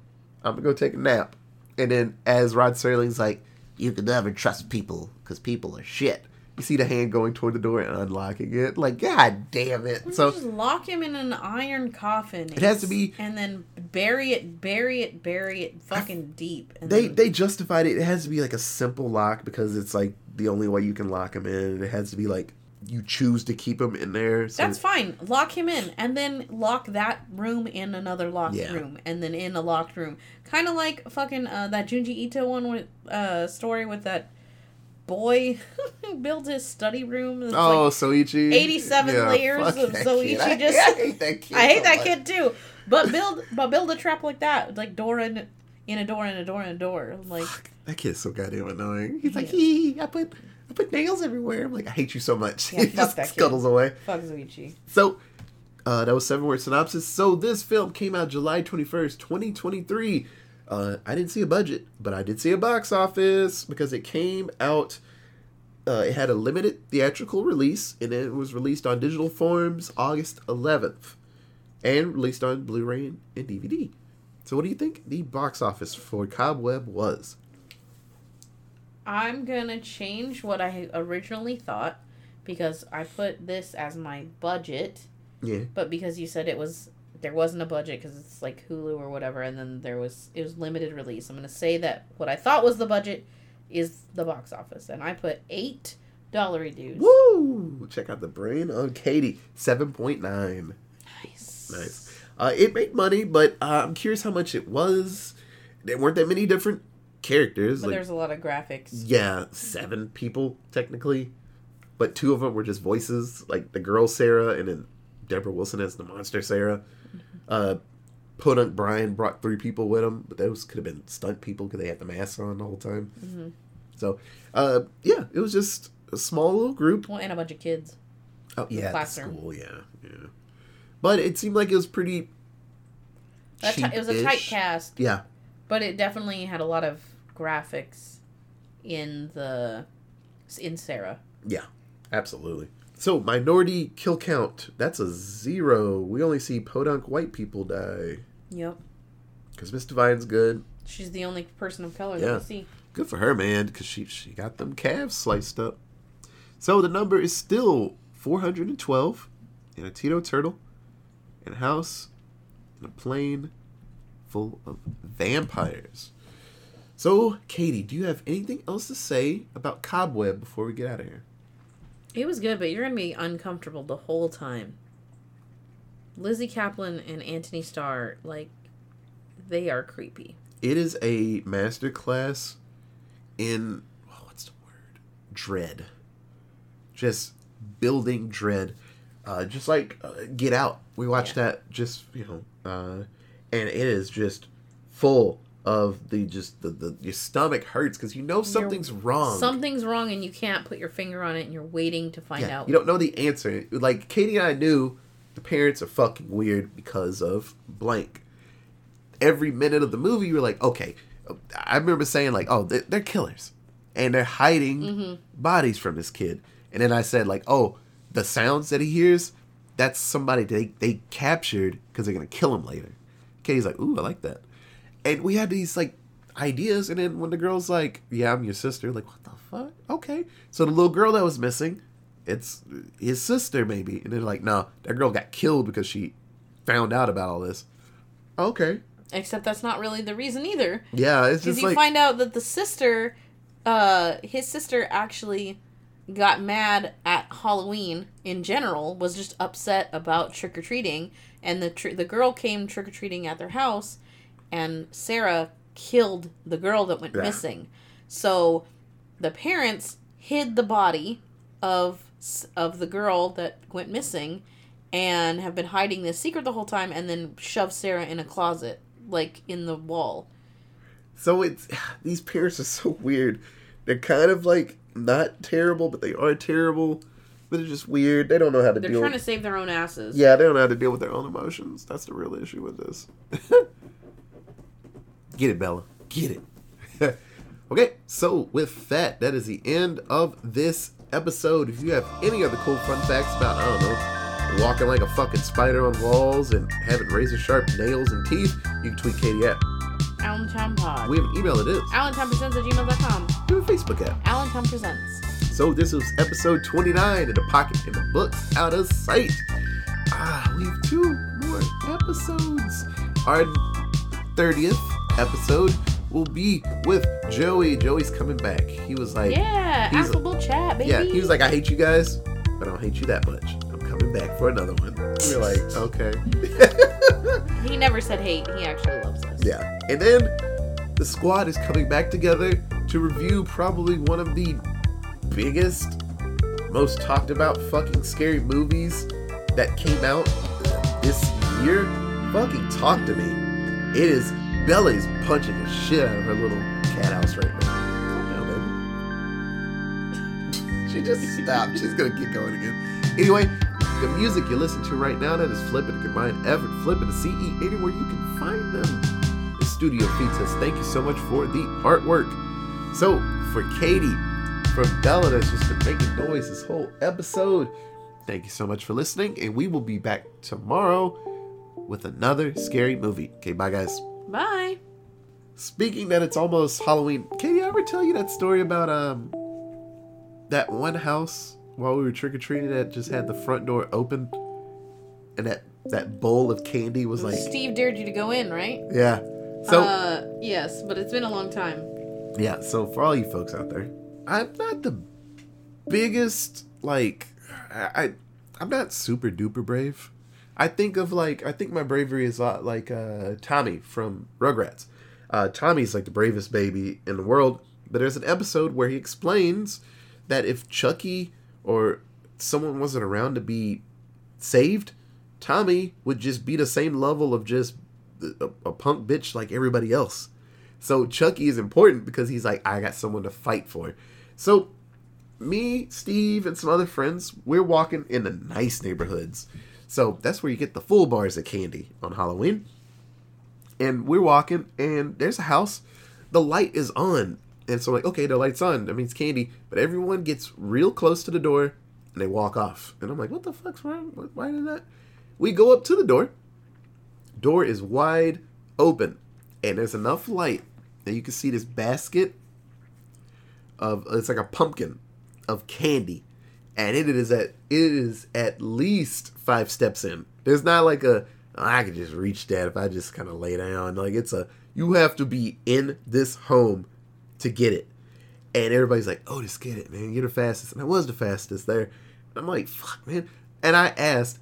I'm gonna go take a nap." And then as Rod Serling's like, "You can never trust people because people are shit." You see the hand going toward the door and unlocking it. Like, god damn it! So So just lock him in an iron coffin. It has to be- and then bury it, bury it, bury it, fucking deep. And they then, they justified it. It has to be like a simple lock because it's like the only way you can lock him in. It has to be like you choose to keep him in there. So that's fine. Lock him in, and then lock that room in another locked Yeah. room, and then in a locked room. Kind of like fucking uh, that Junji Ito one with uh, story with that boy who built his study room. It's Oh, like, Soichi. 87 layers fuck of Soichi. I, just- I hate that kid. I hate so that much. kid too. But build, but build a trap like that, like door in, in a door in a door in a door. I'm like, That kid's so goddamn annoying. He's like, He hee, I put I put nails everywhere. I'm like, I hate you so much. Yeah, he just scuttles away. fuck Soichi. So, uh, that was seven word synopsis. So this film came out July twenty first, twenty twenty three. Uh, I didn't see a budget, but I did see a box office because it came out. Uh, it had a limited theatrical release, and it was released on digital forms August eleventh, and released on Blu-ray and, and DVD. So, what do you think the box office for Cobweb was? I'm gonna change what I originally thought because I put this as my budget, Yeah, but because you said it was there wasn't a budget because it's like Hulu or whatever, and then there was it was limited release. I'm gonna say that what I thought was the budget is the box office, and I put eight dollary dues. woo! Check out the brain on Katie, seven point nine. Nice, Nice. Uh, it made money, but uh, I'm curious how much it was. There weren't that many different characters. But like, there's a lot of graphics. yeah, seven people technically, but two of them were just voices, like the girl Sarah and then Deborah Wilson as the monster Sarah. Uh, Podunk Brian brought three people with him, but those could have been stunt people because they had the masks on all the whole time. hmm So, uh, yeah, it was just a small little group. Well, and a bunch of kids. Oh yeah, classroom. school, yeah, yeah. But it seemed like it was pretty. Ti- it was a tight cast. Yeah, But it definitely had a lot of graphics in the in Sarah. Yeah, absolutely. So, minority kill count, that's a zero. We only see podunk white people die. Yep. Because Miss Divine's good. She's the only person of color Yeah. that we see. Good for her, man, because she, she got them calves sliced up. So, the number is still 412 in a Tito turtle, in a house, in a plane full of vampires. So, Katie, do you have anything else to say about Cobweb before we get out of here? It was good, but you're gonna be uncomfortable the whole time. Lizzy Caplan and Anthony Starr, like, they are creepy. It is a masterclass in oh, what's the word? Dread. Just building dread. Uh, just like uh, Get Out. We watched that just you know, uh, and it is just full of the just the, the your stomach hurts because you know something's wrong. Something's wrong, and you can't put your finger on it, and you're waiting to find Yeah, out. You don't know the answer. Like Katie and I knew the parents are fucking weird because of blank. Every minute of the movie, you were like, okay. I remember saying like, oh, they're, they're killers, and they're hiding Mm-hmm. bodies from this kid. And then I said like, oh, the sounds that he hears, that's somebody they they captured because they're gonna kill him later. Katie's like, ooh, I like that. And we had these like ideas, and then when the girl's like, yeah, I'm your sister, like, what the fuck? Okay. So the little girl that was missing, it's his sister maybe, and they're like, no, that girl got killed because she found out about all this. Okay. Except that's not really the reason either. Yeah, it's Because just you like find out that the sister, uh, his sister actually got mad at Halloween in general, was just upset about trick or treating, and the tr- the girl came trick or treating at their house, and Sarah killed the girl that went Yeah. missing. So the parents hid the body of of the girl that went missing and have been hiding this secret the whole time and then shoved Sarah in a closet like in the wall. So it's these parents are so weird. They're kind of like not terrible, but they are terrible. But they're just weird. They don't know how to They're deal. trying with, to save their own asses. Yeah, they don't know how to deal with their own emotions. That's the real issue with this. Get it, Bella. Get it. okay, so with that, that is the end of this episode. If you have any other cool fun facts about, I don't know, walking like a fucking spider on walls and having razor sharp nails and teeth, you can tweet Katie at. Allentown Pod. We have an email it is. AllentownPresents at gmail.com. We have a Facebook app. Allentown Presents. So this was episode 29 in the pocket in the books out of sight. Ah, we have two more episodes. Our 30th episode will be with Joey. Joey's coming back. He was like, Yeah, he's- affable chat, baby. yeah, he was like, I hate you guys, but I don't hate you that much. I'm coming back for another one. We're like, okay. He never said hate. He actually loves us. Yeah. And then the squad is coming back together to review probably one of the biggest, most talked about fucking scary movies that came out this year. Fucking talk to me. It is Bella's punching the shit out of her little cat house right now. Calm down, baby. she just stopped. She's gonna keep going again. Anyway, the music you listen to right now that is flipping to combine Everett, flipping to Cere anywhere you can find them. The studio feeds us. Thank you so much for the artwork. So for Katie, for Bella that's just been making noise this whole episode. Thank you so much for listening, and we will be back tomorrow with another scary movie. Okay, bye guys. Bye. Speaking that it's almost Halloween, Katie, I ever tell you that story about um that one house while we were trick or treating that just had the front door open, and that that bowl of candy was like, Steve dared you to go in, right? yeah. So uh, yes, but it's been a long time. yeah, so for all you folks out there, I'm not the biggest like I, I I'm not super duper brave. I think of like I think my bravery is a lot like uh, Tommy from Rugrats. Uh, Tommy's like the bravest baby in the world, but there's an episode where he explains that if Chucky or someone wasn't around to be saved, Tommy would just be the same level of just a, a punk bitch like everybody else. So Chucky is important because he's like, I got someone to fight for. So me, Steve, and some other friends, we're walking in the nice neighborhoods. So that's where you get the full bars of candy on Halloween. And we're walking, and there's a house. The light is on. And so, I'm like, okay, the light's on. That means candy. But everyone gets real close to the door, and they walk off. And I'm like, what the fuck's wrong? Why did that? We go up to the door. Door is wide open, and there's enough light that you can see this basket of it's like a pumpkin of candy, and it is at it is at least five steps in. There's not like a "Oh, I could just reach that if I just kind of lay down. Like it's a you have to be in this home to get it. And everybody's like, "Oh, just get it, man! You're the fastest." And I was the fastest there. And I'm like, "Fuck, man!" And I asked,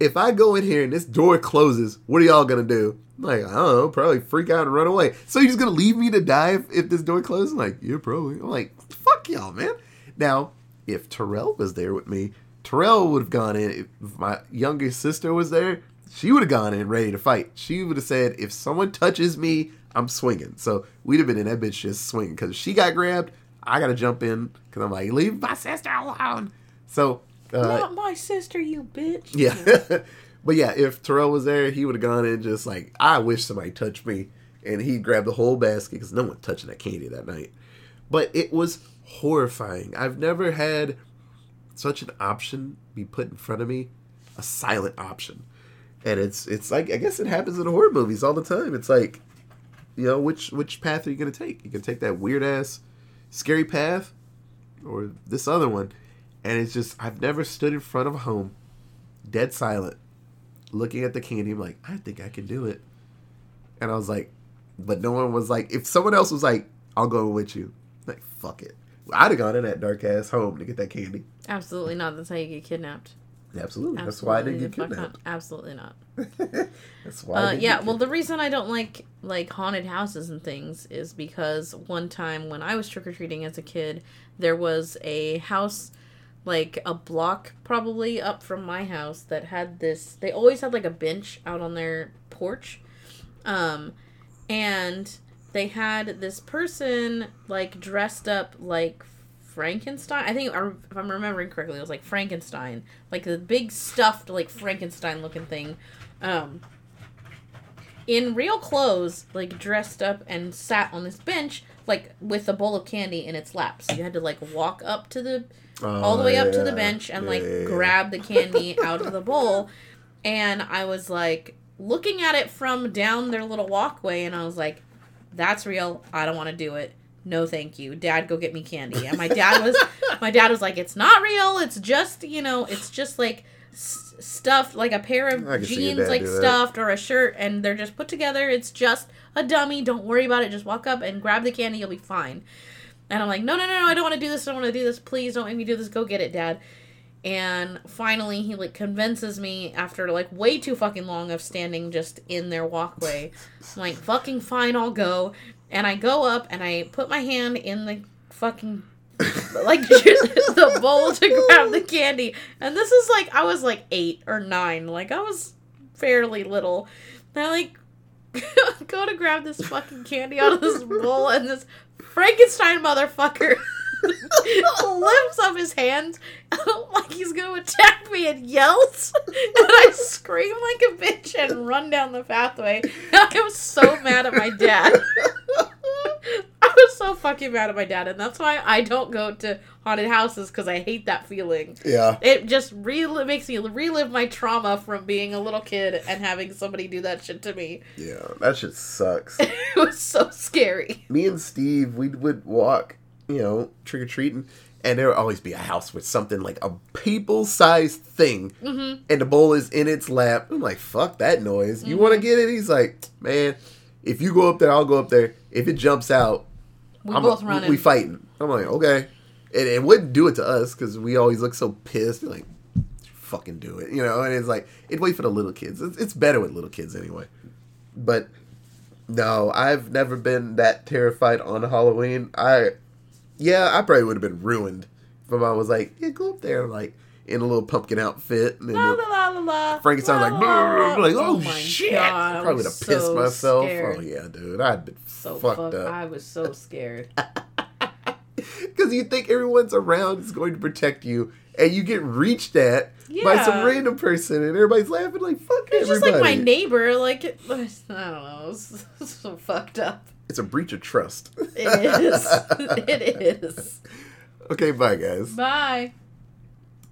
"If I go in here and this door closes, what are y'all gonna do?" I'm like, I don't know, probably freak out and run away. So you're just gonna leave me to die if, if this door closes? I'm like, yeah, probably. I'm like, fuck y'all, man. Now, if Terrell was there with me, Terrell would have gone in. If my younger sister was there, she would have gone in ready to fight. She would have said, if someone touches me, I'm swinging. So we'd have been in that bitch just swinging. Because she got grabbed, I got to jump in. Because I'm like, leave my sister alone. So, uh, Not my sister, you bitch. yeah. but yeah, if Terrell was there, he would have gone in just like, I wish somebody touched me. And he grabbed the whole basket because no one touching that candy that night. But it was horrifying. I've never had such an option be put in front of me, a silent option. And it's it's like I guess it happens in horror movies all the time. It's like, you know, which which path are you gonna take? You can take that weird ass scary path or this other one. And it's just I've never stood in front of a home, dead silent, looking at the candy. I'm like, I think I can do it. And I was like, but no one was like, if someone else was like, I'll go with you. Like, fuck it. I'd have gone in that dark ass home to get that candy. Absolutely not. That's how you get kidnapped. Absolutely. That's why I didn't Absolutely get kidnapped. not. Absolutely not. That's why. Uh, yeah, well, the reason I don't like like haunted houses and things is because one time when I was trick or treating as a kid, there was a house like a block probably up from my house that had this. They always had like a bench out on their porch, Um, and they had this person like dressed up like Frankenstein. I think if I'm remembering correctly, it was like Frankenstein, like the big stuffed like Frankenstein looking thing. Um, in real clothes, like dressed up and sat on this bench, like with a bowl of candy in its lap. So you had to like walk up to the all the way up to the bench and like Yeah. grab the candy out of the bowl. And I was like looking at it from down their little walkway, and I was like, "That's real. I don't want to do it. No, thank you, Dad. Go get me candy." And my dad was, my dad was like, "It's not real. It's just you know, it's just like." s- Stuffed like a pair of I can see your jeans, like stuffed, or a shirt, and they're just put together. It's just a dummy. Don't worry about it. Just walk up and grab the candy. You'll be fine. And I'm like, no, no, no, no, I don't want to do this. I don't want to do this. Please don't make me do this. Go get it, Dad. And finally, he like convinces me after like way too fucking long of standing just in their walkway. I'm like, fucking fine, I'll go. And I go up and I put my hand in the fucking like the bowl to grab the candy. And this is like I was like eight or nine. Like I was fairly little. And I like go to grab this fucking candy out of this bowl and this Frankenstein motherfucker lifts up his hands like he's gonna attack me and yells and I scream like a bitch and run down the pathway. I was so mad at my dad. I was so fucking mad at my dad and that's why I don't go to haunted houses because I hate that feeling. Yeah. It just really makes me relive my trauma from being a little kid and having somebody do that shit to me. Yeah. That shit sucks. It was so scary. Me and Steve, we would walk, you know, trick or treating, and there would always be a house with something like a people sized thing, Mm-hmm. and the bowl is in its lap. I'm like, fuck that noise. You want to get it? He's like, man, if you go up there, I'll go up there. If it jumps out, We I'm both we- running. We fighting. I'm like, okay. And it wouldn't do it to us because we always look so pissed. Like, fucking do it, you know. And it's like it wait for the little kids. It's, it's better with little kids anyway. But no, I've never been that terrified on Halloween. I, yeah, I probably would have been ruined if my mom was like, yeah, go up there, like in a little pumpkin outfit, and then La la la la. Frankenstein's like, La. Like, oh, oh, my shit! God, I I probably would was have pissed myself. Oh, scared. Oh yeah, dude, I'd been So fucked fuck, up. I was so scared. Because you think everyone's around is going to protect you, and you get reached at by some random person, and everybody's laughing like, fuck It's just like my neighbor. Like it, I don't know. It's so fucked up. It's a breach of trust. It is. it is. okay, bye, guys. Bye.